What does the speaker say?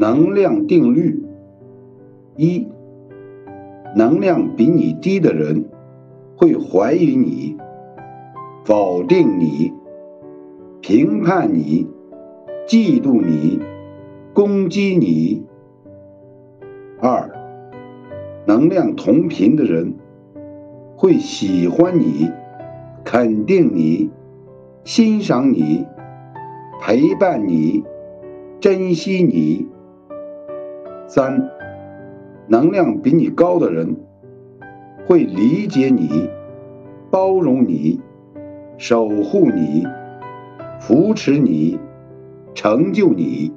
能量定律：一，能量比你低的人会怀疑你、否定你、评判你、嫉妒你、攻击你；二，能量同频的人会喜欢你、肯定你、欣赏你、陪伴你。珍惜你。三，能量比你高的人会理解你、包容你、守护你、扶持你、成就你。